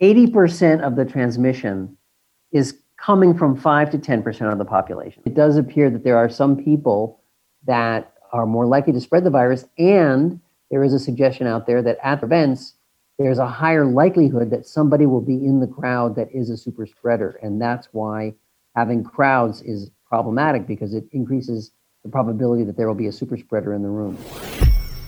80% of the transmission is coming from 5 to 10% of the population. It does appear that there are some people that are more likely to spread the virus, and there is a suggestion out there that at events, there's a higher likelihood that somebody will be in the crowd that is a super spreader. And that's why having crowds is problematic because it increases the probability that there will be a super spreader in the room.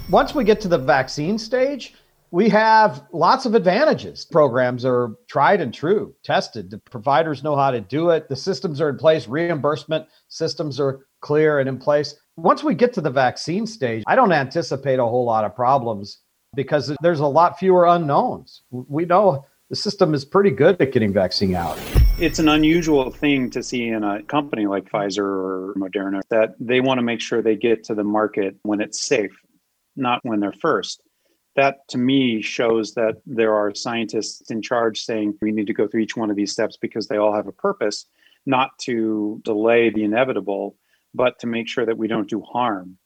Once we get to the vaccine stage, we have lots of advantages. Programs are tried and true, tested. The providers know how to do it. The systems are in place. Reimbursement systems are clear and in place. Once we get to the vaccine stage, I don't anticipate a whole lot of problems because there's a lot fewer unknowns. We know the system is pretty good at getting vaccine out. It's an unusual thing to see in a company like Pfizer or Moderna that they want to make sure they get to the market when it's safe, not when they're first. That to me shows that there are scientists in charge saying we need to go through each one of these steps because they all have a purpose, not to delay the inevitable, but to make sure that we don't do harm.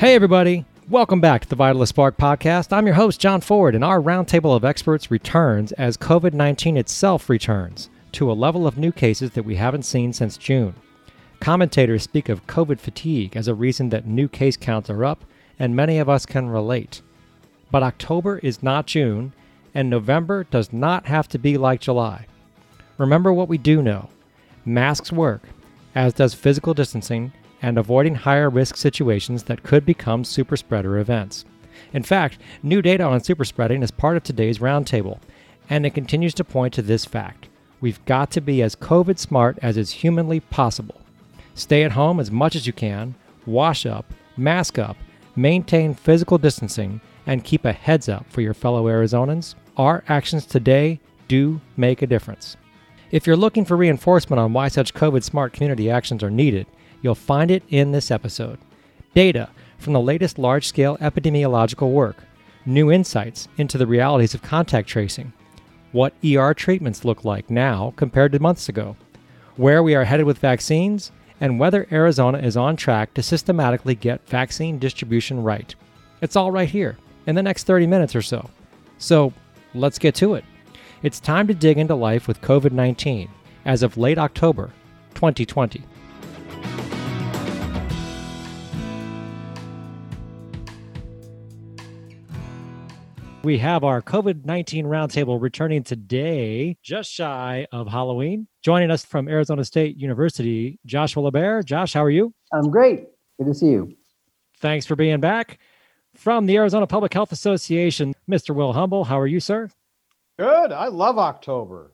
Hey, everybody. Welcome back to the Vitalyst Spark podcast. I'm your host, John Ford, and our roundtable of experts returns as COVID 19 itself returns to a level of new cases that we haven't seen since June. Commentators speak of COVID fatigue as a reason that new case counts are up, and many of us can relate. But October is not June, and November does not have to be like July. Remember what we do know masks work, as does physical distancing and avoiding higher risk situations that could become super spreader events. In fact, new data on super spreading is part of today's roundtable, and it continues to point to this fact. We've got to be as COVID smart as is humanly possible. Stay at home as much as you can, wash up, mask up, maintain physical distancing, and keep a heads up for your fellow Arizonans. Our actions today do make a difference. If you're looking for reinforcement on why such COVID smart community actions are needed, You'll find it in this episode. Data from the latest large scale epidemiological work, new insights into the realities of contact tracing, what ER treatments look like now compared to months ago, where we are headed with vaccines, and whether Arizona is on track to systematically get vaccine distribution right. It's all right here in the next 30 minutes or so. So let's get to it. It's time to dig into life with COVID 19 as of late October 2020. We have our COVID 19 roundtable returning today, just shy of Halloween. Joining us from Arizona State University, Joshua LaBaer. Josh, how are you? I'm great. Good to see you. Thanks for being back. From the Arizona Public Health Association, Mr. Will Humble. How are you, sir? Good. I love October.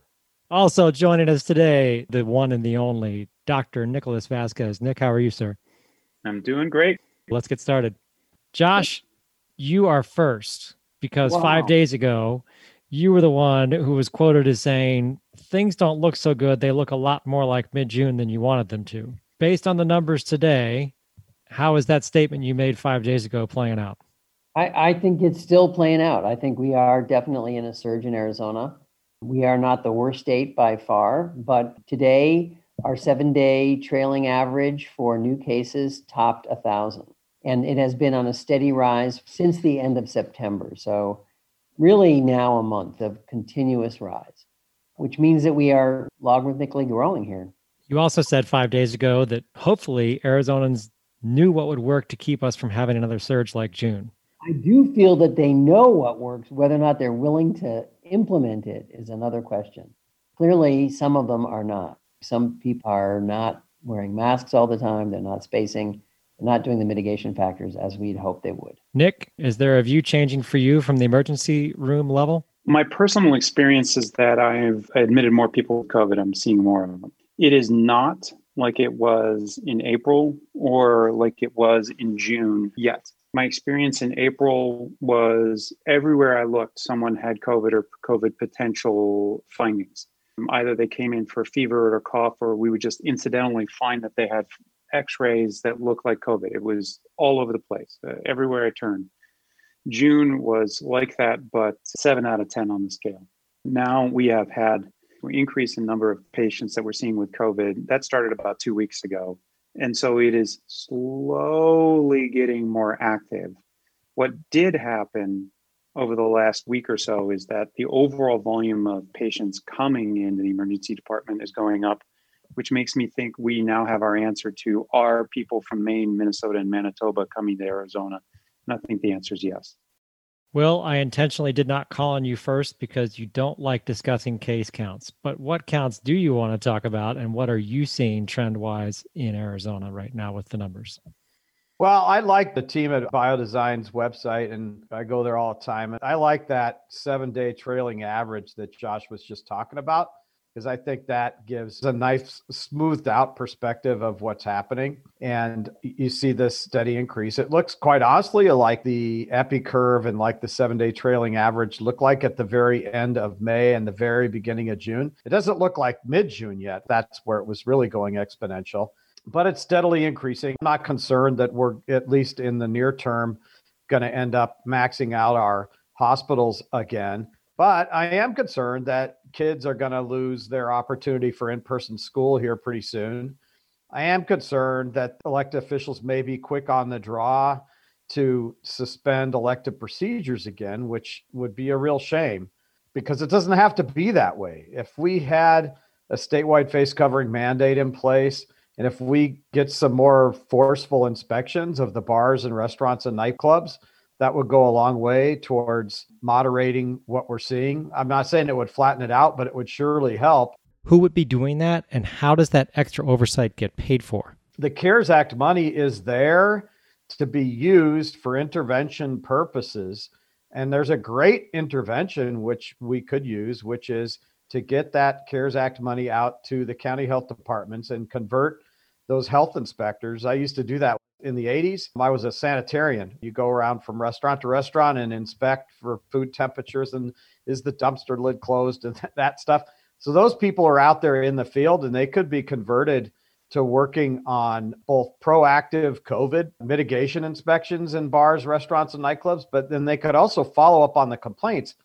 Also joining us today, the one and the only Dr. Nicholas Vasquez. Nick, how are you, sir? I'm doing great. Let's get started. Josh, you are first because wow. five days ago, you were the one who was quoted as saying, Things don't look so good. They look a lot more like mid June than you wanted them to. Based on the numbers today, how is that statement you made five days ago playing out? I, I think it's still playing out. I think we are definitely in a surge in Arizona. We are not the worst state by far, but today, our seven day trailing average for new cases topped a thousand and it has been on a steady rise since the end of September. So, really, now a month of continuous rise, which means that we are logarithmically growing here. You also said five days ago that hopefully Arizonans knew what would work to keep us from having another surge like June. I do feel that they know what works. Whether or not they're willing to implement it is another question. Clearly, some of them are not. Some people are not wearing masks all the time, they're not spacing not doing the mitigation factors as we'd hoped they would. Nick, is there a view changing for you from the emergency room level? My personal experience is that I've admitted more people with COVID. I'm seeing more of them. It is not like it was in April or like it was in June yet. My experience in April was everywhere I looked, someone had COVID or COVID potential findings. Either they came in for fever or cough, or we would just incidentally find that they had x-rays that looked like covid. It was all over the place uh, everywhere i turned. June was like that but 7 out of 10 on the scale. Now we have had an increase in number of patients that we're seeing with covid. That started about two weeks ago. And so it is slowly getting more active. What did happen over the last week or so is that the overall volume of patients coming into the emergency department is going up, which makes me think we now have our answer to are people from Maine, Minnesota, and Manitoba coming to Arizona? And I think the answer is yes. Will, I intentionally did not call on you first because you don't like discussing case counts. But what counts do you want to talk about, and what are you seeing trend wise in Arizona right now with the numbers? Well, I like the team at Biodesign's website, and I go there all the time. I like that seven day trailing average that Josh was just talking about because I think that gives a nice, smoothed out perspective of what's happening. And you see this steady increase. It looks quite honestly like the epi curve and like the seven day trailing average look like at the very end of May and the very beginning of June. It doesn't look like mid June yet. That's where it was really going exponential, but it's steadily increasing. I'm not concerned that we're, at least in the near term, going to end up maxing out our hospitals again. But I am concerned that kids are going to lose their opportunity for in person school here pretty soon. I am concerned that elected officials may be quick on the draw to suspend elective procedures again, which would be a real shame because it doesn't have to be that way. If we had a statewide face covering mandate in place, and if we get some more forceful inspections of the bars and restaurants and nightclubs, that would go a long way towards moderating what we're seeing. I'm not saying it would flatten it out, but it would surely help. Who would be doing that, and how does that extra oversight get paid for? The CARES Act money is there to be used for intervention purposes. And there's a great intervention which we could use, which is to get that CARES Act money out to the county health departments and convert those health inspectors. I used to do that in the 80s, I was a sanitarian. You go around from restaurant to restaurant and inspect for food temperatures and is the dumpster lid closed and that stuff. So those people are out there in the field and they could be converted to working on both proactive COVID mitigation inspections in bars, restaurants, and nightclubs, but then they could also follow up on the complaints.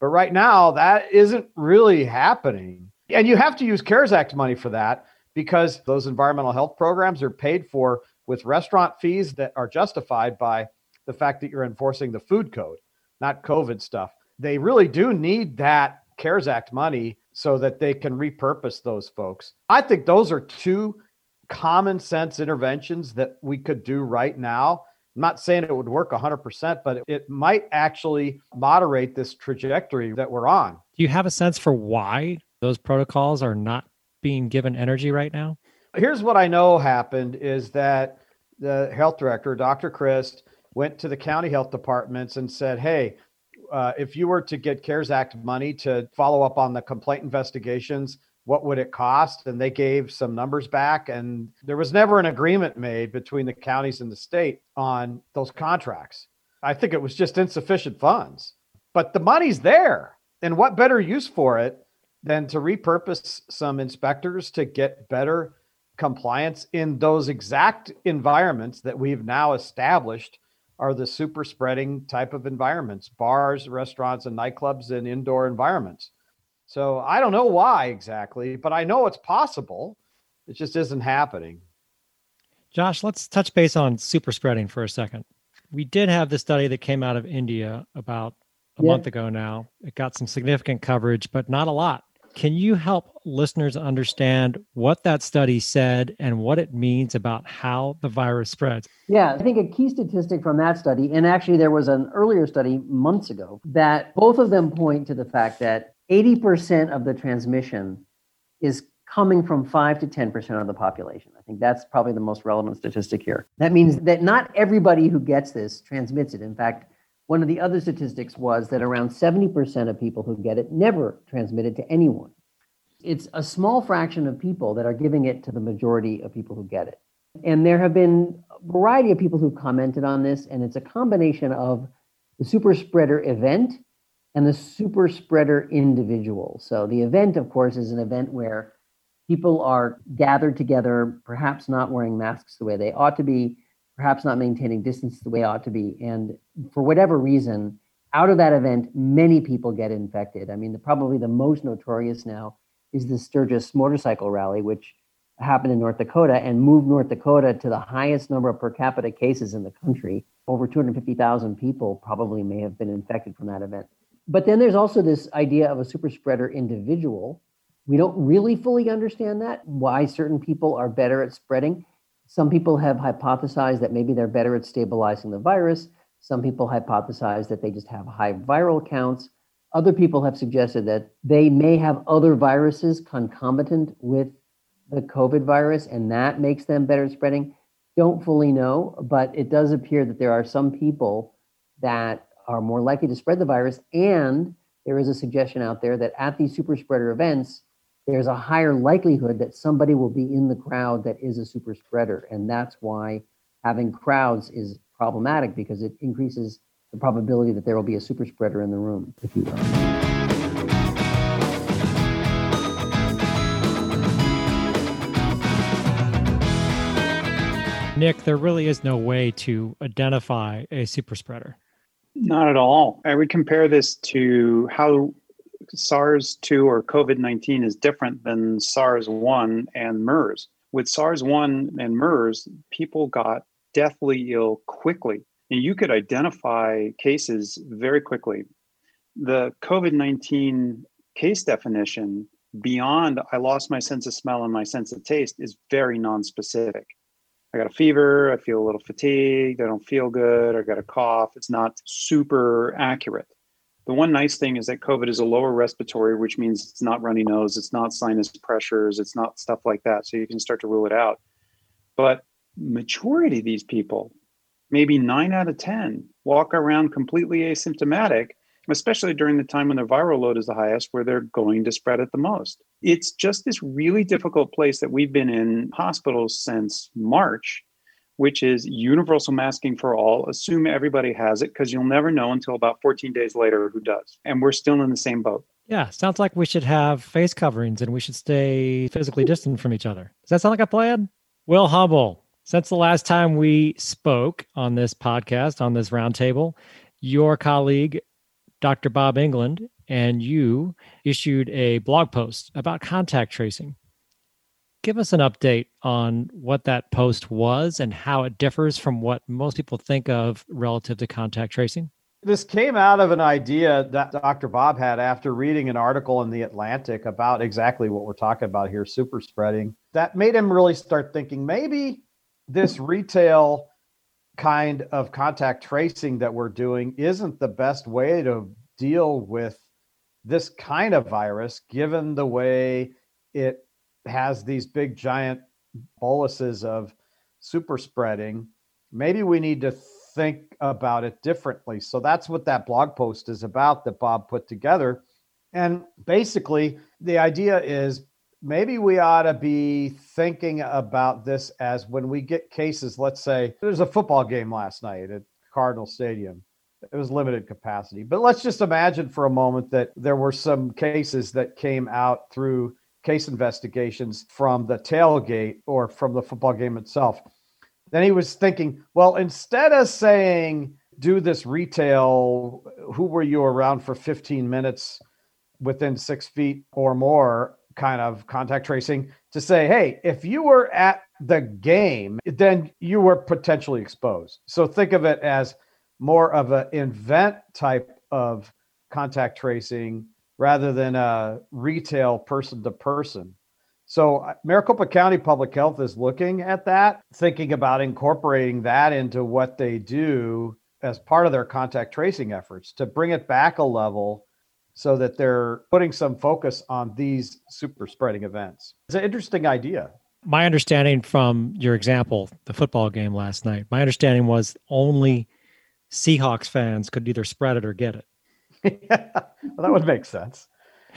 But right now, that isn't really happening. And you have to use CARES Act money for that because those environmental health programs are paid for with restaurant fees that are justified by the fact that you're enforcing the food code, not COVID stuff. They really do need that CARES Act money so that they can repurpose those folks. I think those are two common sense interventions that we could do right now. I'm not saying it would work 100%, but it might actually moderate this trajectory that we're on. Do you have a sense for why those protocols are not being given energy right now? Here's what I know happened is that the health director, Dr. Christ, went to the county health departments and said, hey, uh, if you were to get CARES Act money to follow up on the complaint investigations, what would it cost? And they gave some numbers back. And there was never an agreement made between the counties and the state on those contracts. I think it was just insufficient funds, but the money's there. And what better use for it than to repurpose some inspectors to get better compliance in those exact environments that we've now established are the super spreading type of environments bars restaurants and nightclubs and indoor environments. So i don't know why exactly but i know it's possible. It just isn't happening. Josh let's touch base on super spreading for a second. We did have the study that came out of india about a yeah. month ago now. It got some significant coverage but not a lot can you help listeners understand what that study said and what it means about how the virus spreads? Yeah, I think a key statistic from that study, and actually there was an earlier study months ago, that both of them point to the fact that 80% of the transmission is coming from 5 to 10% of the population. I think that's probably the most relevant statistic here. That means that not everybody who gets this transmits it. In fact, one of the other statistics was that around 70% of people who get it never transmit it to anyone. It's a small fraction of people that are giving it to the majority of people who get it. And there have been a variety of people who've commented on this, and it's a combination of the super spreader event and the super spreader individual. So the event, of course, is an event where people are gathered together, perhaps not wearing masks the way they ought to be, perhaps not maintaining distance the way it ought to be. And for whatever reason, out of that event, many people get infected. I mean, the, probably the most notorious now is the Sturgis motorcycle rally, which happened in North Dakota and moved North Dakota to the highest number of per capita cases in the country. Over 250,000 people probably may have been infected from that event. But then there's also this idea of a super spreader individual. We don't really fully understand that, why certain people are better at spreading. Some people have hypothesized that maybe they're better at stabilizing the virus. Some people hypothesize that they just have high viral counts. Other people have suggested that they may have other viruses concomitant with the COVID virus, and that makes them better spreading. Don't fully know, but it does appear that there are some people that are more likely to spread the virus. And there is a suggestion out there that at these super spreader events, there's a higher likelihood that somebody will be in the crowd that is a super spreader. And that's why having crowds is problematic because it increases the probability that there will be a super spreader in the room, if you will. Nick, there really is no way to identify a super spreader. Not at all. I would compare this to how SARS 2 or COVID 19 is different than SARS 1 and MERS. With SARS 1 and MERS, people got deathly ill quickly, and you could identify cases very quickly. The COVID 19 case definition beyond I lost my sense of smell and my sense of taste is very non-specific. I got a fever, I feel a little fatigued, I don't feel good, I got a cough. It's not super accurate. The one nice thing is that COVID is a lower respiratory, which means it's not runny nose, it's not sinus pressures, it's not stuff like that. So you can start to rule it out. But majority of these people, maybe nine out of 10, walk around completely asymptomatic especially during the time when their viral load is the highest, where they're going to spread it the most. It's just this really difficult place that we've been in hospitals since March, which is universal masking for all. Assume everybody has it because you'll never know until about 14 days later who does. And we're still in the same boat. Yeah, sounds like we should have face coverings and we should stay physically distant from each other. Does that sound like a plan? Will Humble, since the last time we spoke on this podcast, on this roundtable, your colleague Dr. Bob England and you issued a blog post about contact tracing. Give us an update on what that post was and how it differs from what most people think of relative to contact tracing. This came out of an idea that Dr. Bob had after reading an article in The Atlantic about exactly what we're talking about here super spreading. That made him really start thinking maybe this retail kind of contact tracing that we're doing isn't the best way to deal with this kind of virus, given the way it has these big giant boluses of super spreading. Maybe we need to think about it differently. So that's what that blog post is about that Bob put together. And basically, the idea is maybe we ought to be thinking about this as when we get cases, let's say there's a football game last night at Cardinal Stadium. It was limited capacity. But let's just imagine for a moment that there were some cases that came out through case investigations from the tailgate or from the football game itself. Then he was thinking, well, instead of saying, do this retail, who were you around for 15 minutes within six feet or more, kind of contact tracing to say, hey, if you were at the game, then you were potentially exposed. So think of it as more of an event type of contact tracing rather than a retail person to person. So uh, Maricopa County Public Health is looking at that, thinking about incorporating that into what they do as part of their contact tracing efforts to bring it back a level so that they're putting some focus on these super spreading events. It's an interesting idea. My understanding from your example, the football game last night, my understanding was only Seahawks fans could either spread it or get it. yeah, well, that would make sense.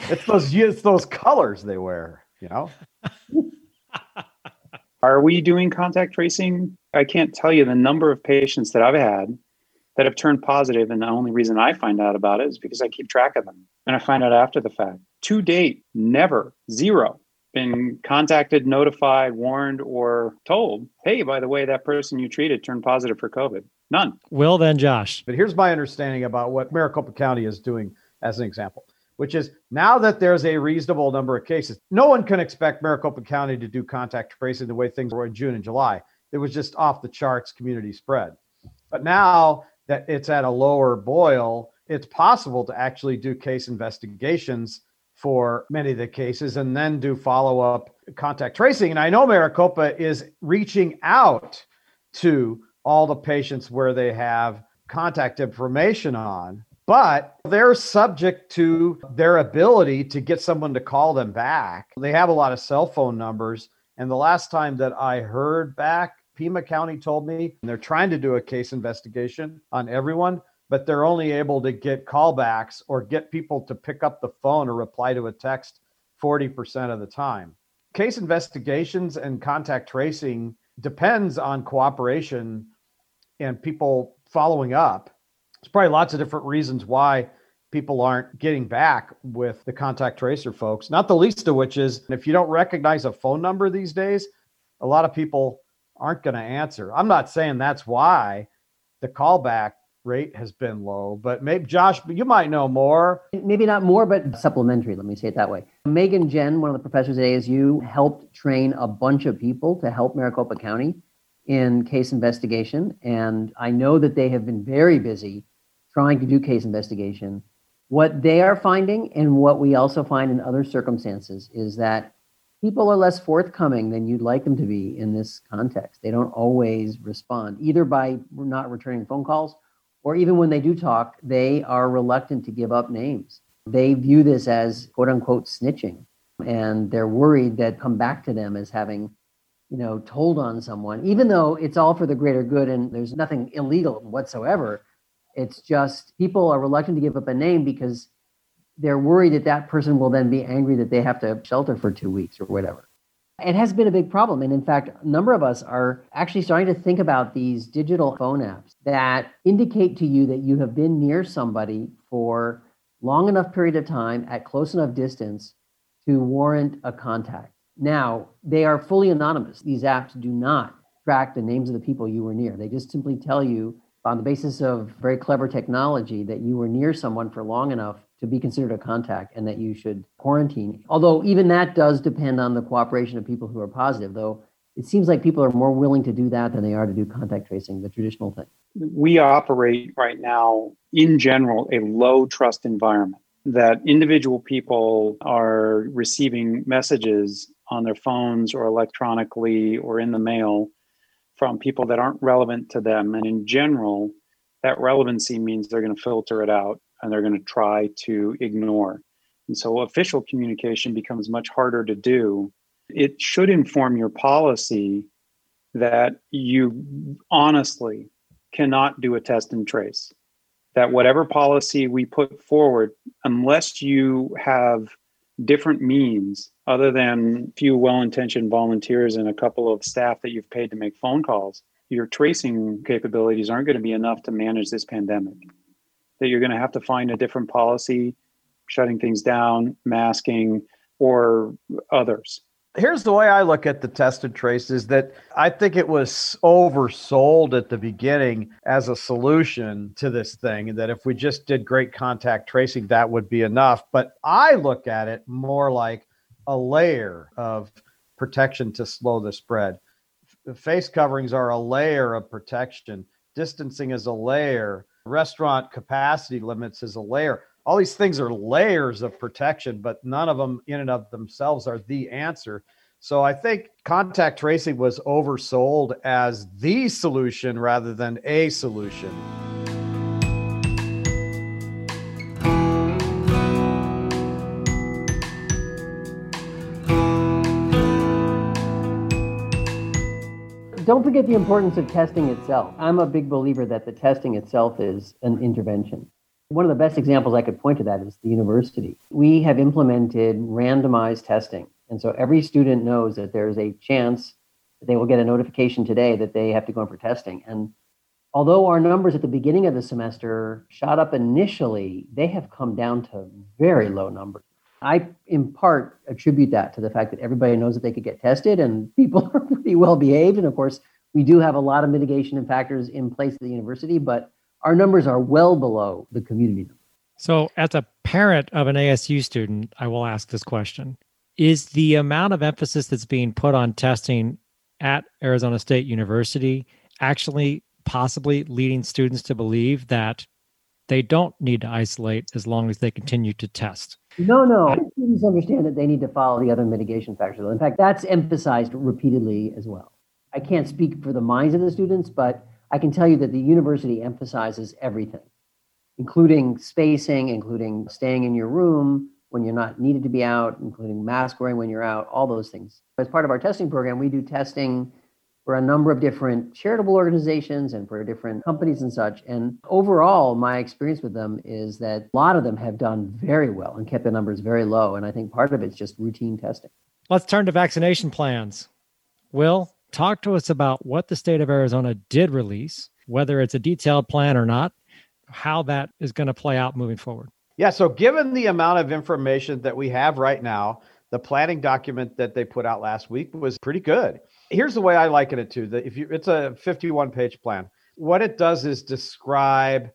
It's those it's those colors they wear, you know. Are we doing contact tracing? I can't tell you the number of patients that I've had that have turned positive, and the only reason I find out about it is because I keep track of them, and I find out after the fact. To date, never, zero, been contacted, notified, warned, or told, hey, by the way, that person you treated turned positive for COVID. None. Will then Josh. But here's my understanding about what Maricopa County is doing as an example. which is now that there's a reasonable number of cases, no one can expect Maricopa County to do contact tracing the way things were in June and July. It was just off the charts community spread. But now that it's at a lower boil, it's possible to actually do case investigations for many of the cases and then do follow up contact tracing. And I know Maricopa is reaching out to all the patients where they have contact information on, but they're subject to their ability to get someone to call them back. They have a lot of cell phone numbers. And the last time that I heard back, Pima County told me they're trying to do a case investigation on everyone, but they're only able to get callbacks or get people to pick up the phone or reply to a text 40% of the time. Case investigations and contact tracing depends on cooperation and people following up. There's probably lots of different reasons why people aren't getting back with the contact tracer folks, not the least of which is if you don't recognize a phone number these days, a lot of people aren't going to answer. I'm not saying that's why the callback rate has been low, but maybe Josh, you might know more. Maybe not more, but supplementary. Let me say it that way. Megan Jehn, one of the professors at ASU, helped train a bunch of people to help Maricopa County in case investigation. And I know that they have been very busy trying to do case investigation. What they are finding, and what we also find in other circumstances, is that people are less forthcoming than you'd like them to be in this context. They don't always respond, either by not returning phone calls or even when they do talk, they are reluctant to give up names. They view this as quote unquote snitching, and they're worried that come back to them as having, you know, told on someone, even though it's all for the greater good and there's nothing illegal whatsoever. It's just people are reluctant to give up a name because they're worried that that person will then be angry that they have to shelter for two weeks or whatever. It has been a big problem. And in fact, a number of us are actually starting to think about these digital phone apps that indicate to you that you have been near somebody for long enough period of time at close enough distance to warrant a contact. Now, they are fully anonymous. These apps do not track the names of the people you were near. They just simply tell you on the basis of very clever technology that you were near someone for long enough to be considered a contact and that you should quarantine. Although even that does depend on the cooperation of people who are positive, though it seems like people are more willing to do that than they are to do contact tracing, the traditional thing. We operate right now, in general, a low trust environment that individual people are receiving messages on their phones or electronically or in the mail from people that aren't relevant to them. And in general, that relevancy means they're going to filter it out and they're going to try to ignore. And so official communication becomes much harder to do. It should inform your policy that you honestly cannot do a test and trace. That whatever policy we put forward, unless you have different means other than a few well intentioned volunteers and a couple of staff that you've paid to make phone calls, your tracing capabilities aren't going to be enough to manage this pandemic that you're going to have to find a different policy, shutting things down, masking, or others. Here's the way I look at the tested trace is that I think it was oversold at the beginning as a solution to this thing, and that if we just did great contact tracing, that would be enough. But I look at it more like a layer of protection to slow the spread. Face coverings are a layer of protection, distancing is a layer restaurant capacity limits is a layer. All these things are layers of protection, but none of them in and of themselves are the answer. So I think contact tracing was oversold as the solution rather than a solution. don't forget the importance of testing itself. I'm a big believer that the testing itself is an intervention. One of the best examples I could point to that is the university. We have implemented randomized testing. And so every student knows that there's a chance that they will get a notification today that they have to go in for testing. And although our numbers at the beginning of the semester shot up initially, they have come down to very low numbers. I, in part, attribute that to the fact that everybody knows that they could get tested and people are pretty well behaved. And of course, we do have a lot of mitigation and factors in place at the university, but our numbers are well below the community So, as a parent of an ASU student, I will ask this question Is the amount of emphasis that's being put on testing at Arizona State University actually possibly leading students to believe that they don't need to isolate as long as they continue to test? No, no. Students understand that they need to follow the other mitigation factors. In fact, that's emphasized repeatedly as well. I can't speak for the minds of the students, but I can tell you that the university emphasizes everything, including spacing, including staying in your room when you're not needed to be out, including mask wearing when you're out, all those things. As part of our testing program, we do testing for a number of different charitable organizations and for different companies and such. And overall, my experience with them is that a lot of them have done very well and kept the numbers very low. And I think part of it's just routine testing. Let's turn to vaccination plans. Will, talk to us about what the state of Arizona did release, whether it's a detailed plan or not, how that is going to play out moving forward. Yeah, so given the amount of information that we have right now, the planning document that they put out last week was pretty good. Here's the way I liken it to: that if you, it's a 51 page plan. What it does is describe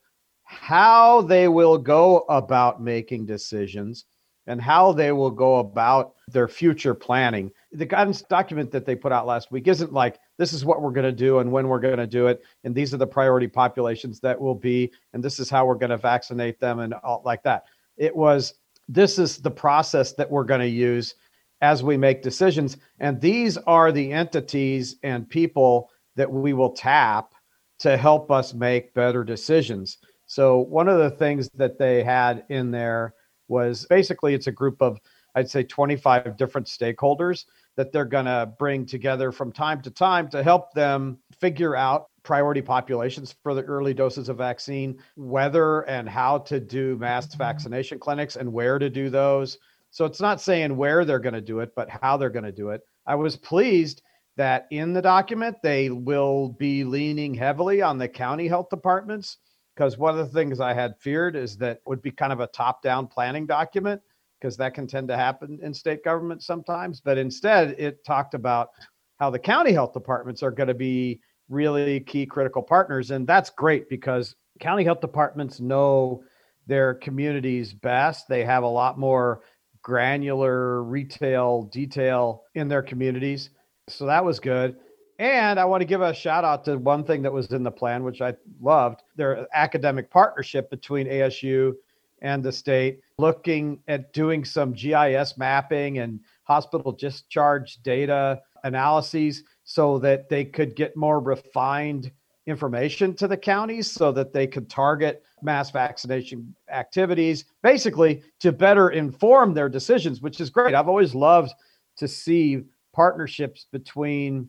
how they will go about making decisions and how they will go about their future planning. The guidance document that they put out last week isn't like this is what we're going to do and when we're going to do it and these are the priority populations that will be and this is how we're going to vaccinate them and all like that. It was this is the process that we're going to use as we make decisions. And these are the entities and people that we will tap to help us make better decisions. So, one of the things that they had in there was basically it's a group of, I'd say, 25 different stakeholders that they're going to bring together from time to time to help them figure out priority populations for the early doses of vaccine, whether and how to do mass vaccination clinics and where to do those. So it's not saying where they're going to do it, but how they're going to do it. I was pleased that in the document they will be leaning heavily on the county health departments because one of the things I had feared is that would be kind of a top-down planning document because that can tend to happen in state government sometimes. But instead, it talked about how the county health departments are going to be really key critical partners. And that's great because county health departments know their communities best. They have a lot more granular retail detail in their communities. So that was good. And I want to give a shout out to one thing that was in the plan, which I loved their academic partnership between ASU and the state, looking at doing some GIS mapping and hospital discharge data analyses so that they could get more refined information to the counties so that they could target mass vaccination activities, basically to better inform their decisions, which is great. I've always loved to see partnerships between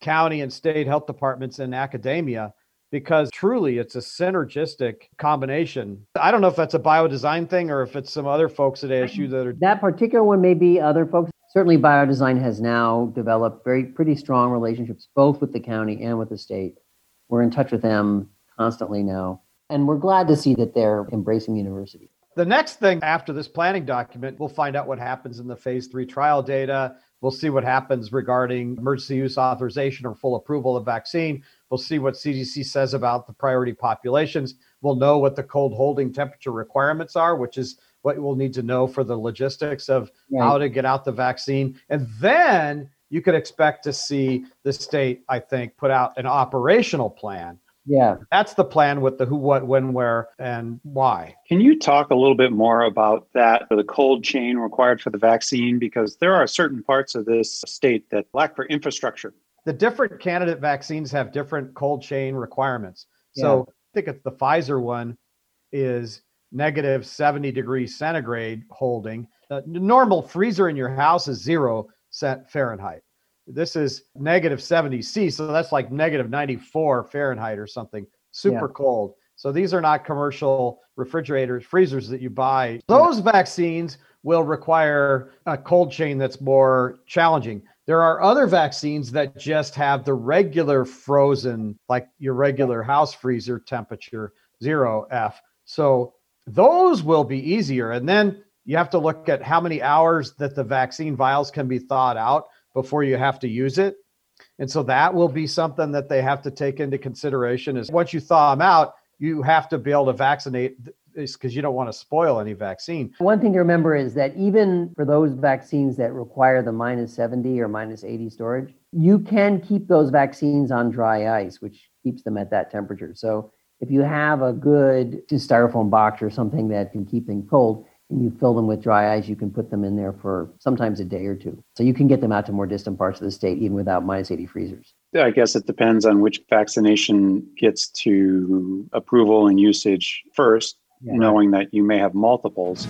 county and state health departments and academia because truly it's a synergistic combination. I don't know if that's a biodesign thing or if it's some other folks at ASU that are that particular one may be other folks. Certainly biodesign has now developed very pretty strong relationships both with the county and with the state. We're in touch with them constantly now and we're glad to see that they're embracing the university. The next thing after this planning document we'll find out what happens in the phase three trial data. We'll see what happens regarding emergency use authorization or full approval of vaccine we'll see what cdc says about the priority populations we'll know what the cold holding temperature requirements are which is what we'll need to know for the logistics of right. how to get out the vaccine. And then you could expect to see the state, I think, put out an operational plan. Yeah. That's the plan with the who, what, when, where, and why. Can you talk a little bit more about that, the cold chain required for the vaccine? Because there are certain parts of this state that lack for infrastructure. The different candidate vaccines have different cold chain requirements. So yeah. I think it's the Pfizer one is negative 70 degrees centigrade holding. The normal freezer in your house is zero cent Fahrenheit. This is negative 70 C, so that's like negative 94 Fahrenheit or something, super yeah. cold. So these are not commercial refrigerators, freezers that you buy. Those vaccines will require a cold chain that's more challenging. There are other vaccines that just have the regular frozen, like your regular house freezer temperature, zero F. So those will be easier. And then you have to look at how many hours that the vaccine vials can be thawed out before you have to use it. And so that will be something that they have to take into consideration is once you thaw them out, you have to be able to vaccinate because you don't want to spoil any vaccine. One thing to remember is that even for those vaccines that require the minus 70 or minus 80 storage, you can keep those vaccines on dry ice, which keeps them at that temperature. So if you have a good styrofoam box or something that can keep them cold, and you fill them with dry ice, you can put them in there for sometimes a day or two. So you can get them out to more distant parts of the state even without minus 80 freezers. I guess it depends on which vaccination gets to approval and usage first, yeah. knowing that you may have multiples.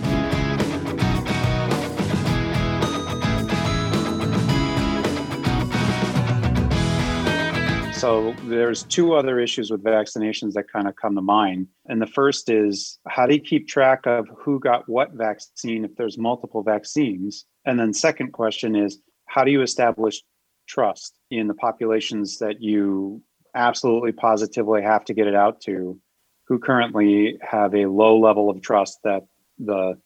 So there's two other issues with vaccinations that kind of come to mind. And the first is how do you keep track of who got what vaccine if there's multiple vaccines? And then second question is how do you establish trust in the populations that you absolutely positively have to get it out to who currently have a low level of trust that the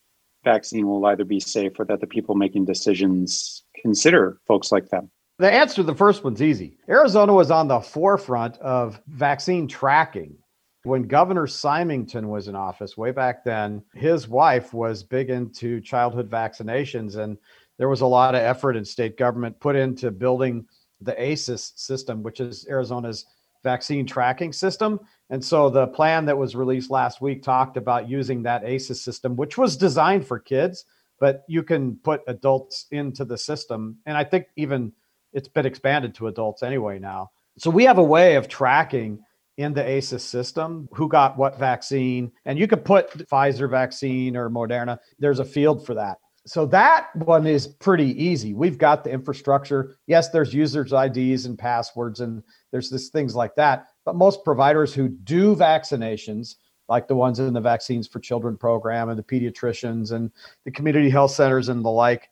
vaccine will either be safe or that the people making decisions consider folks like them. The answer to the first one's easy. Arizona was on the forefront of vaccine tracking. When Governor Symington was in office way back then, his wife was big into childhood vaccinations, and there was a lot of effort in state government put into building the ACES system, which is Arizona's vaccine tracking system. And so the plan that was released last week talked about using that ACES system, which was designed for kids, but you can put adults into the system. And I think even it's been expanded to adults anyway now. So we have a way of tracking in the ACES system who got what vaccine, and you could put Pfizer vaccine or Moderna. There's a field for that. So that one is pretty easy. We've got the infrastructure. Yes, there's users' IDs and passwords, and there's this things like that. But most providers who do vaccinations, like the ones in the Vaccines for Children program and the pediatricians and the community health centers and the like,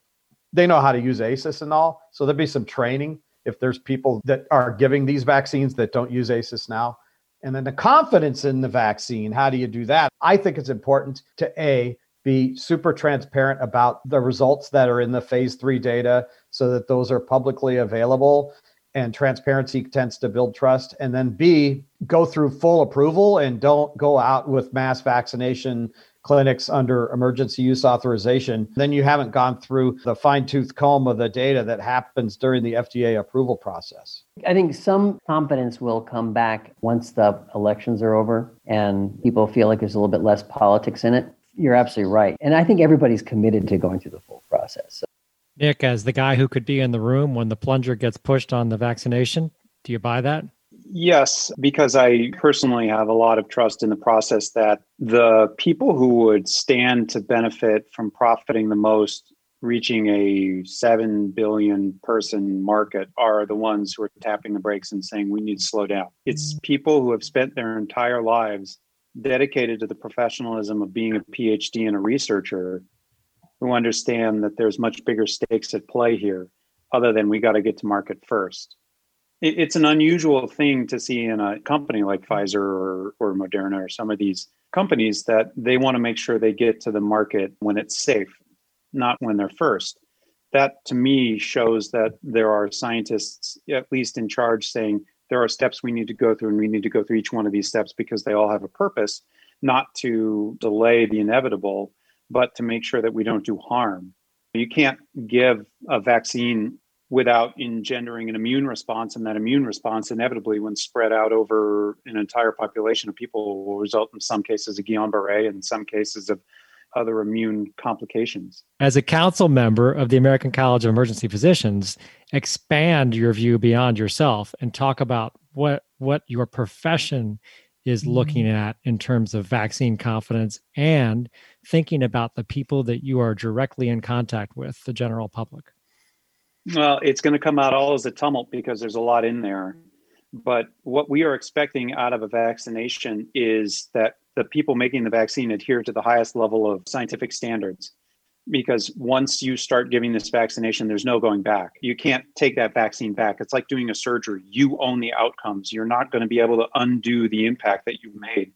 they know how to use ACES and all. So there'd be some training if there's people that are giving these vaccines that don't use ACES now. And then the confidence in the vaccine, how do you do that? I think it's important to A, be super transparent about the results that are in the phase three data so that those are publicly available and transparency tends to build trust. And then B, go through full approval and don't go out with mass vaccination clinics under emergency use authorization, then you haven't gone through the fine tooth comb of the data that happens during the FDA approval process. I think some confidence will come back once the elections are over and people feel like there's a little bit less politics in it. You're absolutely right. And I think everybody's committed to going through the full process. So. Nick, as the guy who could be in the room when the plunger gets pushed on the vaccination, do you buy that? Yes, because I personally have a lot of trust in the process that the people who would stand to benefit from profiting the most, reaching a 7 billion person market, are the ones who are tapping the brakes and saying, we need to slow down. It's mm. people who have spent their entire lives dedicated to the professionalism of being a PhD and a researcher who understand that there's much bigger stakes at play here, other than we got to get to market first it's an unusual thing to see in a company like Pfizer or, or Moderna or some of these companies that they want to make sure they get to the market when it's safe, not when they're first. That to me shows that there are scientists, at least in charge, saying there are steps we need to go through, and we need to go through each one of these steps because they all have a purpose, not to delay the inevitable, but to make sure that we don't do harm. You can't give a vaccine without engendering an immune response. And that immune response, inevitably, when spread out over an entire population of people, will result in some cases of Guillain Barre and some cases of other immune complications. As a council member of the American College of Emergency Physicians, expand your view beyond yourself and talk about what what your profession is mm-hmm. looking at in terms of vaccine confidence and thinking about the people that you are directly in contact with, the general public. Well, it's going to come out all as a tumult because there's a lot in there. But what we are expecting out of a vaccination is that the people making the vaccine adhere to the highest level of scientific standards. Because once you start giving this vaccination, there's no going back. You can't take that vaccine back. It's like doing a surgery. You own the outcomes. You're not going to be able to undo the impact that you've made.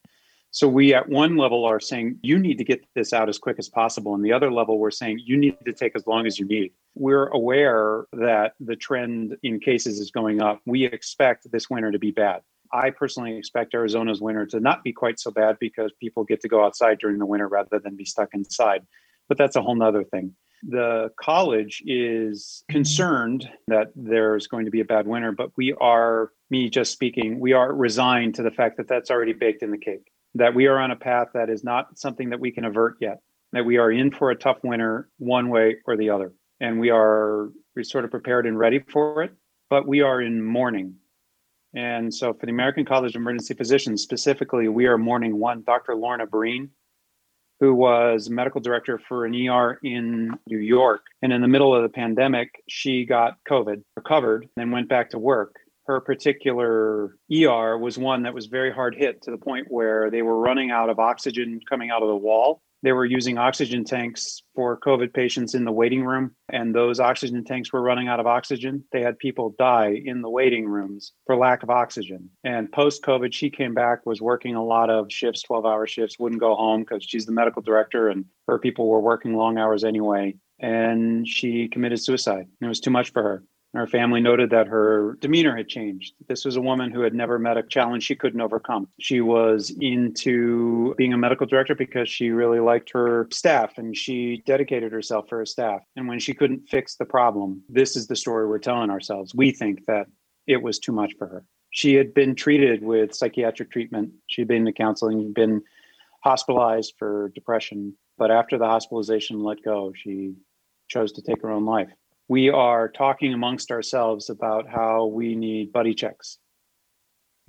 So we at one level are saying you need to get this out as quick as possible. And the other level, we're saying you need to take as long as you need. We're aware that the trend in cases is going up. We expect this winter to be bad. I personally expect Arizona's winter to not be quite so bad because people get to go outside during the winter rather than be stuck inside. But that's a whole nother thing. The college is concerned that there's going to be a bad winter, but we are, me just speaking, we are resigned to the fact that that's already baked in the cake, that we are on a path that is not something that we can avert yet, that we are in for a tough winter one way or the other. And we are we sort of prepared and ready for it, but we are in mourning. And so for the American College of Emergency Physicians specifically, we are mourning one, Dr. Lorna Breen, who was medical director for an ER in New York. And in the middle of the pandemic, she got COVID, recovered, and went back to work. Her particular ER was one that was very hard hit to the point where they were running out of oxygen coming out of the wall they were using oxygen tanks for COVID patients in the waiting room, and those oxygen tanks were running out of oxygen. They had people die in the waiting rooms for lack of oxygen. And post COVID, she came back, was working a lot of shifts, 12 hour shifts, wouldn't go home because she's the medical director, and her people were working long hours anyway. And she committed suicide. It was too much for her. Her family noted that her demeanor had changed. This was a woman who had never met a challenge she couldn't overcome. She was into being a medical director because she really liked her staff and she dedicated herself for her staff. And when she couldn't fix the problem, this is the story we're telling ourselves. We think that it was too much for her. She had been treated with psychiatric treatment, she'd been to counseling, been hospitalized for depression. But after the hospitalization let go, she chose to take her own life we are talking amongst ourselves about how we need buddy checks.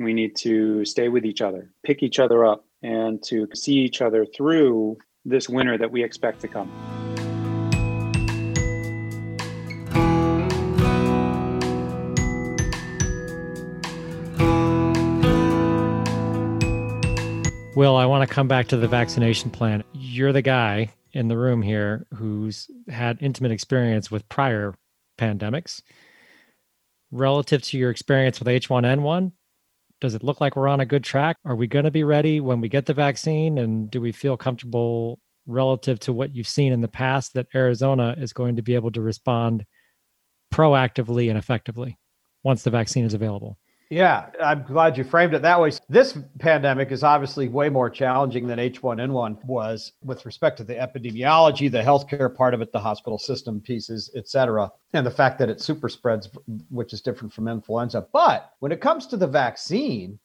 We need to stay with each other, pick each other up, and to see each other through this winter that we expect to come. Will, I want to come back to the vaccination plan. You're the guy in the room here who's had intimate experience with prior pandemics. Relative to your experience with H1N1, does it look like we're on a good track? Are we going to be ready when we get the vaccine? And do we feel comfortable relative to what you've seen in the past that Arizona is going to be able to respond proactively and effectively once the vaccine is available? Yeah, I'm glad you framed it that way. This pandemic is obviously way more challenging than H1N1 was with respect to the epidemiology, the healthcare part of it, the hospital system pieces, et cetera, and the fact that it super spreads, which is different from influenza. But when it comes to the vaccine,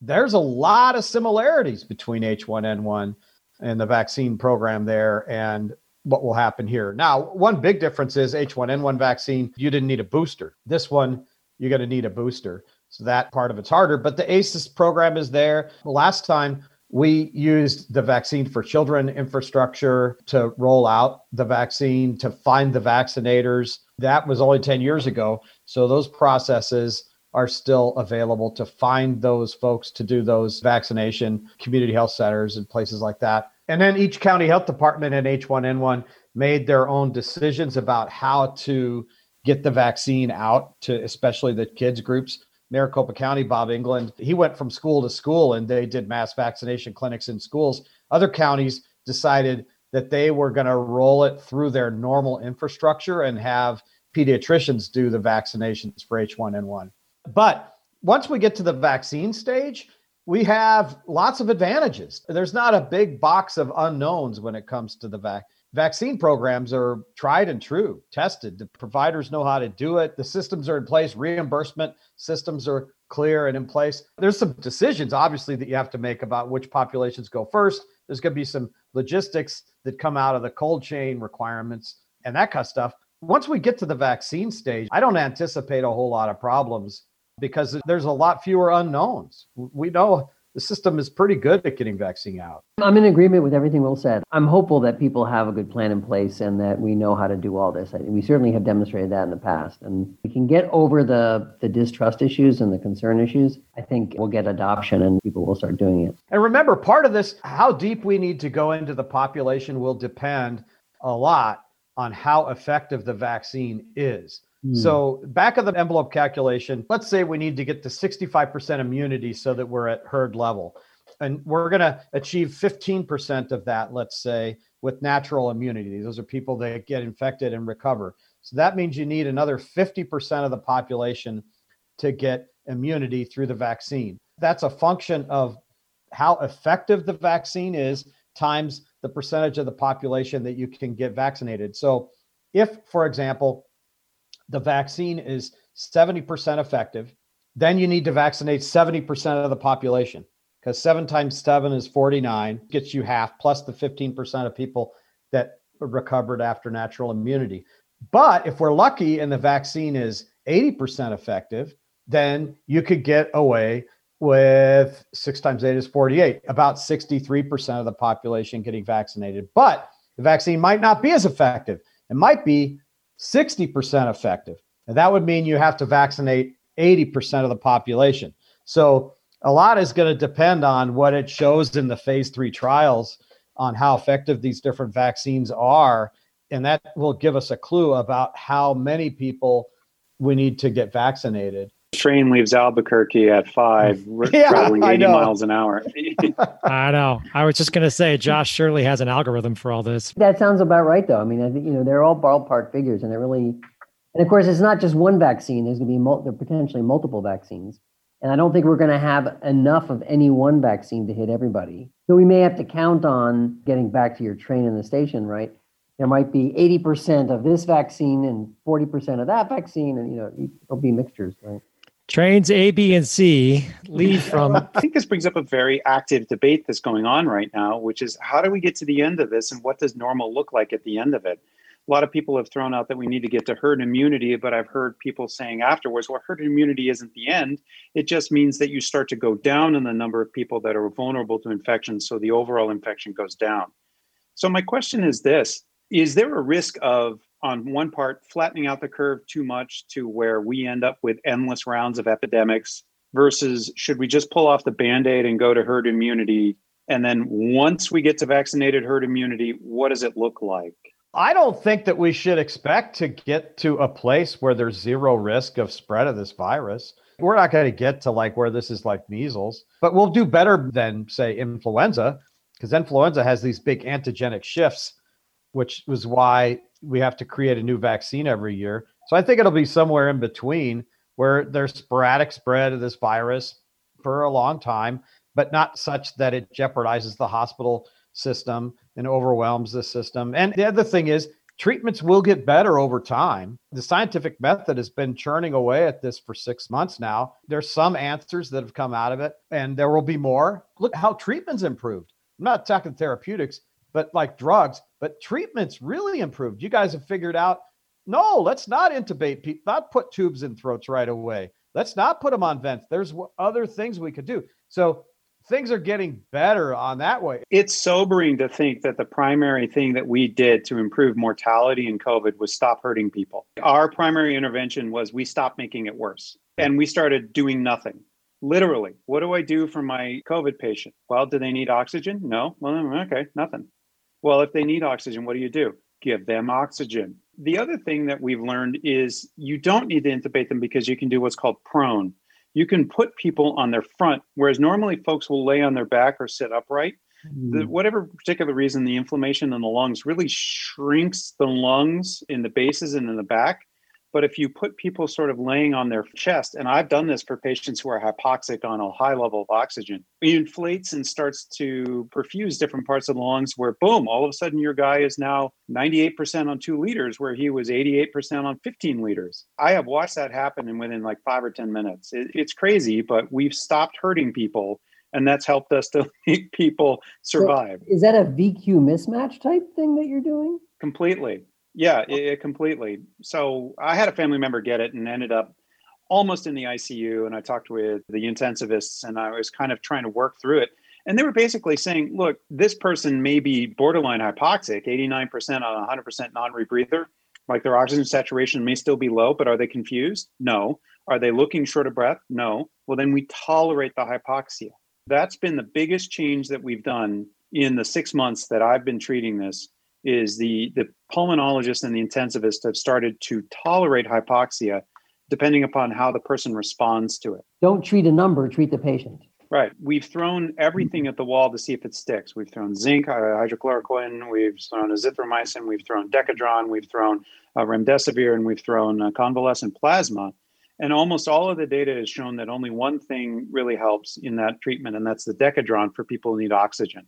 there's a lot of similarities between H1N1 and the vaccine program there and what will happen here. Now, one big difference is H1N1 vaccine, you didn't need a booster. This one, you're going to need a booster. So that part of it's harder, but the ACES program is there. Last time we used the vaccine for children infrastructure to roll out the vaccine, to find the vaccinators. That was only 10 years ago. So those processes are still available to find those folks to do those vaccination community health centers and places like that. And then each county health department and H1N1 made their own decisions about how to get the vaccine out to especially the kids groups. Maricopa County, Bob England, he went from school to school and they did mass vaccination clinics in schools. Other counties decided that they were going to roll it through their normal infrastructure and have pediatricians do the vaccinations for H1N1. But once we get to the vaccine stage, we have lots of advantages. There's not a big box of unknowns when it comes to the vac vaccine programs are tried and true, tested. The providers know how to do it. The systems are in place, reimbursement systems are clear and in place. There's some decisions, obviously, that you have to make about which populations go first. There's going to be some logistics that come out of the cold chain requirements and that kind of stuff. Once we get to the vaccine stage, I don't anticipate a whole lot of problems because there's a lot fewer unknowns. We know the system is pretty good at getting vaccine out. I'm in agreement with everything Will said. I'm hopeful that people have a good plan in place and that we know how to do all this. We certainly have demonstrated that in the past. And we can get over the, the distrust issues and the concern issues. I think we'll get adoption and people will start doing it. And remember, part of this, how deep we need to go into the population will depend a lot on how effective the vaccine is. Hmm. So, back of the envelope calculation, let's say we need to get to 65% immunity so that we're at herd level. And we're going to achieve 15% of that, let's say, with natural immunity. Those are people that get infected and recover. So that means you need another 50% of the population to get immunity through the vaccine. That's a function of how effective the vaccine is times the percentage of the population that you can get vaccinated. So, if, for example, the vaccine is 70% effective, then you need to vaccinate 70% of the population because seven times seven is 49, gets you half plus the 15% of people that recovered after natural immunity. But if we're lucky and the vaccine is 80% effective, then you could get away with six times eight is 48, about 63% of the population getting vaccinated. But the vaccine might not be as effective. It might be 60% effective. And that would mean you have to vaccinate 80% of the population. So a lot is going to depend on what it shows in the phase three trials on how effective these different vaccines are. And that will give us a clue about how many people we need to get vaccinated. Train leaves Albuquerque at five, yeah, traveling 80 miles an hour. I know. I was just going to say, Josh surely has an algorithm for all this. That sounds about right, though. I mean, I think, you know, they're all ballpark figures and they're really, and of course, it's not just one vaccine. There's going to be mul- there potentially multiple vaccines. And I don't think we're going to have enough of any one vaccine to hit everybody. So we may have to count on getting back to your train in the station, right? There might be 80% of this vaccine and 40% of that vaccine. And, you know, there'll be mixtures, right? Trains A, B, and C lead from. I think this brings up a very active debate that's going on right now, which is how do we get to the end of this and what does normal look like at the end of it? a lot of people have thrown out that we need to get to herd immunity, but I've heard people saying afterwards, well, herd immunity isn't the end. It just means that you start to go down in the number of people that are vulnerable to infection. So the overall infection goes down. So my question is this Is there a risk of, on one part, flattening out the curve too much to where we end up with endless rounds of epidemics versus should we just pull off the band aid and go to herd immunity? And then once we get to vaccinated herd immunity, what does it look like? I don't think that we should expect to get to a place where there's zero risk of spread of this virus. We're not going to get to like where this is like measles, but we'll do better than, say, influenza, because influenza has these big antigenic shifts, which was why we have to create a new vaccine every year. So I think it'll be somewhere in between where there's sporadic spread of this virus for a long time, but not such that it jeopardizes the hospital system and overwhelms the system. And the other thing is, treatments will get better over time. The scientific method has been churning away at this for six months now. There's some answers that have come out of it, and there will be more. Look how treatments improved. I'm not talking therapeutics, but like drugs, but treatments really improved. You guys have figured out no, let's not intubate people, not put tubes in throats right away. Let's not put them on vents. There's other things we could do. So things are getting better on that way. It's sobering to think that the primary thing that we did to improve mortality in COVID was stop hurting people. Our primary intervention was we stopped making it worse and we started doing nothing. Literally, what do I do for my COVID patient? Well, do they need oxygen? No. Well, okay, nothing. Well, if they need oxygen, what do you do? Give them oxygen. The other thing that we've learned is you don't need to intubate them because you can do what's called prone you can put people on their front, whereas normally folks will lay on their back or sit upright. Mm. The, whatever particular reason, the inflammation in the lungs really shrinks the lungs in the bases and in the back. But if you put people sort of laying on their chest, and I've done this for patients who are hypoxic on a high level of oxygen, it inflates and starts to perfuse different parts of the lungs where, boom, all of a sudden your guy is now 98% on two liters where he was 88% on 15 liters. I have watched that happen in within like five or 10 minutes. It, it's crazy, but we've stopped hurting people and that's helped us to make people survive. So is that a VQ mismatch type thing that you're doing? Completely. Yeah, oh. it, it completely. So I had a family member get it and ended up almost in the ICU. And I talked with the intensivists and I was kind of trying to work through it. And they were basically saying, look, this person may be borderline hypoxic, 89% on 100% non rebreather. Like their oxygen saturation may still be low, but are they confused? No. Are they looking short of breath? No. Well, then we tolerate the hypoxia. That's been the biggest change that we've done in the six months that I've been treating this is the the pulmonologist and the intensivist have started to tolerate hypoxia depending upon how the person responds to it. Don't treat a number, treat the patient. Right. We've thrown everything at the wall to see if it sticks. We've thrown zinc, uh, hydrochloroquine, we've thrown azithromycin, we've thrown Decadron, we've thrown uh, remdesivir, and we've thrown uh, convalescent plasma. And almost all of the data has shown that only one thing really helps in that treatment, and that's the Decadron for people who need oxygen.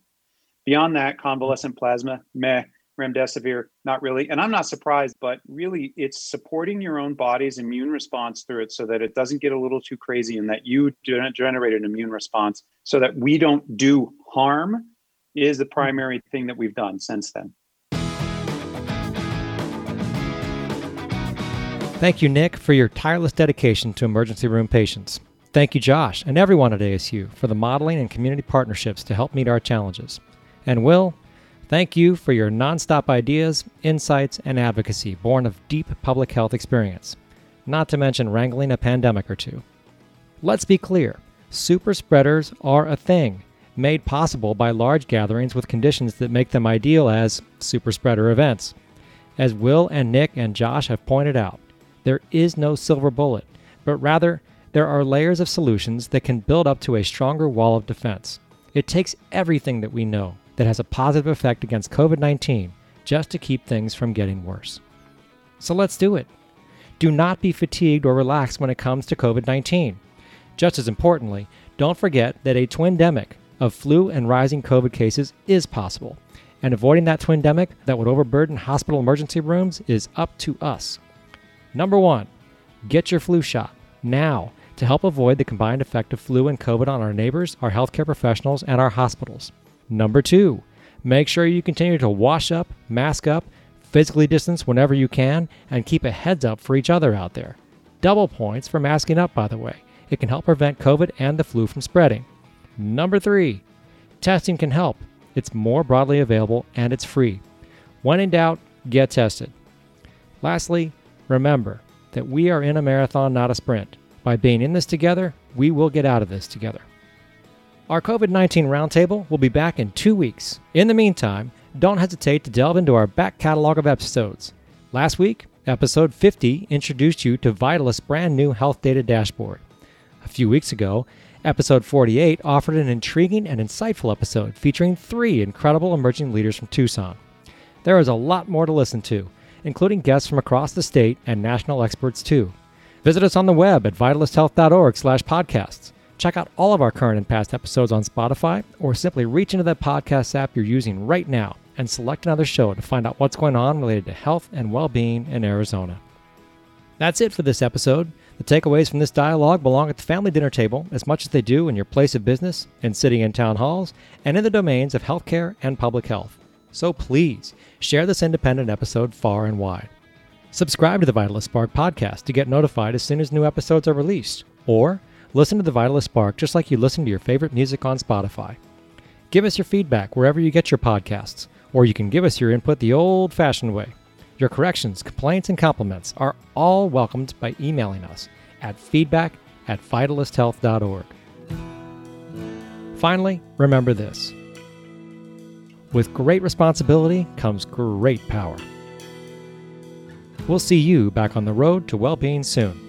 Beyond that, convalescent plasma, meh, remdesivir, not really. And I'm not surprised, but really it's supporting your own body's immune response through it so that it doesn't get a little too crazy and that you generate an immune response so that we don't do harm is the primary thing that we've done since then. Thank you, Nick, for your tireless dedication to emergency room patients. Thank you, Josh, and everyone at ASU for the modeling and community partnerships to help meet our challenges. And Will, thank you for your nonstop ideas, insights, and advocacy born of deep public health experience, not to mention wrangling a pandemic or two. Let's be clear super spreaders are a thing, made possible by large gatherings with conditions that make them ideal as super spreader events. As Will and Nick and Josh have pointed out, there is no silver bullet, but rather, there are layers of solutions that can build up to a stronger wall of defense. It takes everything that we know that has a positive effect against COVID 19 just to keep things from getting worse. So let's do it. Do not be fatigued or relaxed when it comes to COVID 19. Just as importantly, don't forget that a twindemic of flu and rising COVID cases is possible, and avoiding that twindemic that would overburden hospital emergency rooms is up to us. Number one, get your flu shot now to help avoid the combined effect of flu and COVID on our neighbors, our healthcare professionals, and our hospitals. Number two, make sure you continue to wash up, mask up, physically distance whenever you can, and keep a heads up for each other out there. Double points for masking up, by the way. It can help prevent COVID and the flu from spreading. Number three, testing can help. It's more broadly available and it's free. When in doubt, get tested. Lastly, Remember that we are in a marathon, not a sprint. By being in this together, we will get out of this together. Our COVID 19 roundtable will be back in two weeks. In the meantime, don't hesitate to delve into our back catalog of episodes. Last week, episode 50 introduced you to Vitalyst's brand new health data dashboard. A few weeks ago, episode 48 offered an intriguing and insightful episode featuring three incredible emerging leaders from Tucson. There is a lot more to listen to, including guests from across the state and national experts too. Visit us on the web at vitalysthealth.org slash podcasts. Check out all of our current and past episodes on Spotify, or simply reach into that podcast app you're using right now and select another show to find out what's going on related to health and well-being in Arizona. That's it for this episode. The takeaways from this dialogue belong at the family dinner table as much as they do in your place of business, in sitting in town halls, and in the domains of healthcare and public health. So please share this independent episode far and wide. Subscribe to the Vitalyst Spark podcast to get notified as soon as new episodes are released, or listen to the Vitalyst Spark just like you listen to your favorite music on Spotify. Give us your feedback wherever you get your podcasts, or you can give us your input the old fashioned way. Your corrections, complaints, and compliments are all welcomed by emailing us at feedback at vitalysthealth.org. Finally, remember this with great responsibility comes great power. We'll see you back on the road to well being soon.